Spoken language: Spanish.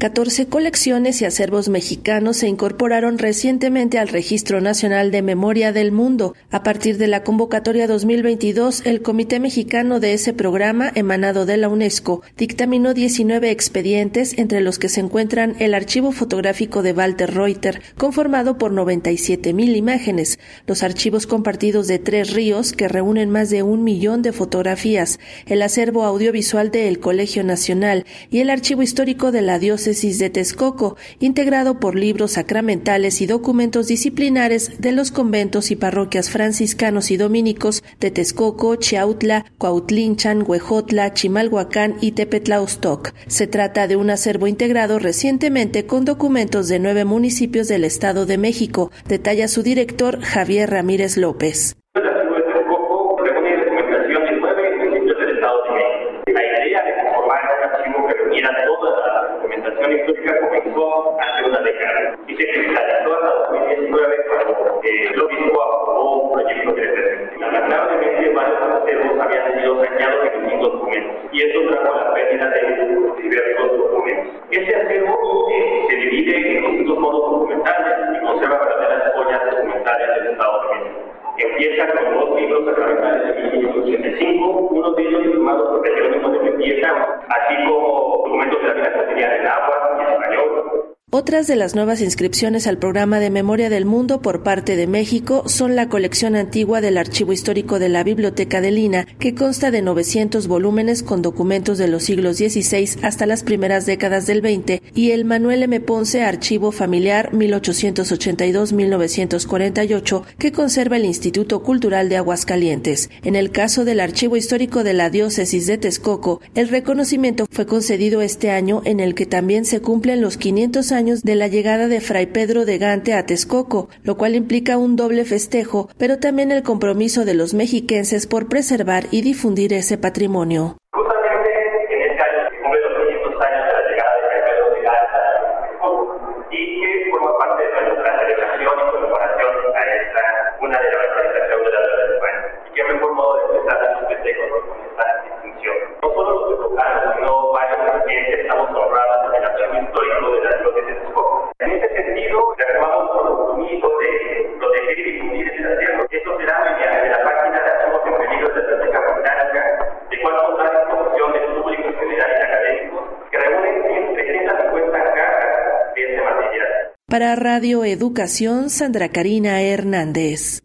14 colecciones y acervos mexicanos se incorporaron recientemente al Registro Nacional de Memoria del Mundo. A partir de la convocatoria 2022, el Comité Mexicano de ese programa, emanado de la UNESCO, dictaminó 19 expedientes, entre los que se encuentran el archivo fotográfico de Walter Reuter, conformado por 97 mil imágenes, los archivos compartidos de Tres Ríos, que reúnen más de un millón de fotografías, el acervo audiovisual del Colegio Nacional y el archivo histórico de la diócesis de Texcoco, integrado por libros sacramentales y documentos disciplinares de los conventos y parroquias franciscanos y dominicos de Texcoco, Chiautla, Cuautlinchan, Huejotla, Chimalhuacán y Tepetlaustoc. Se trata de un acervo integrado recientemente con documentos de nueve municipios del Estado de México, detalla su director Javier Ramírez López. Empieza con dos libros sacramentales de 1985, uno de ellos firmados por otras de las nuevas inscripciones al programa de Memoria del Mundo por parte de México son la colección antigua del Archivo Histórico de la Biblioteca de Lina, que consta de 900 volúmenes con documentos de los siglos XVI hasta las primeras décadas del XX, y el Manuel M. Ponce Archivo Familiar 1882-1948, que conserva el Instituto Cultural de Aguascalientes. En el caso del Archivo Histórico de la Diócesis de Texcoco, el reconocimiento fue concedido este año en el que también se cumplen los 500 años de la llegada de Fray Pedro de Gante a Texcoco, lo cual implica un doble festejo, pero también el compromiso de los mexiquenses por preservar y difundir ese patrimonio. Para Radio Educación, Sandra Karina Hernández.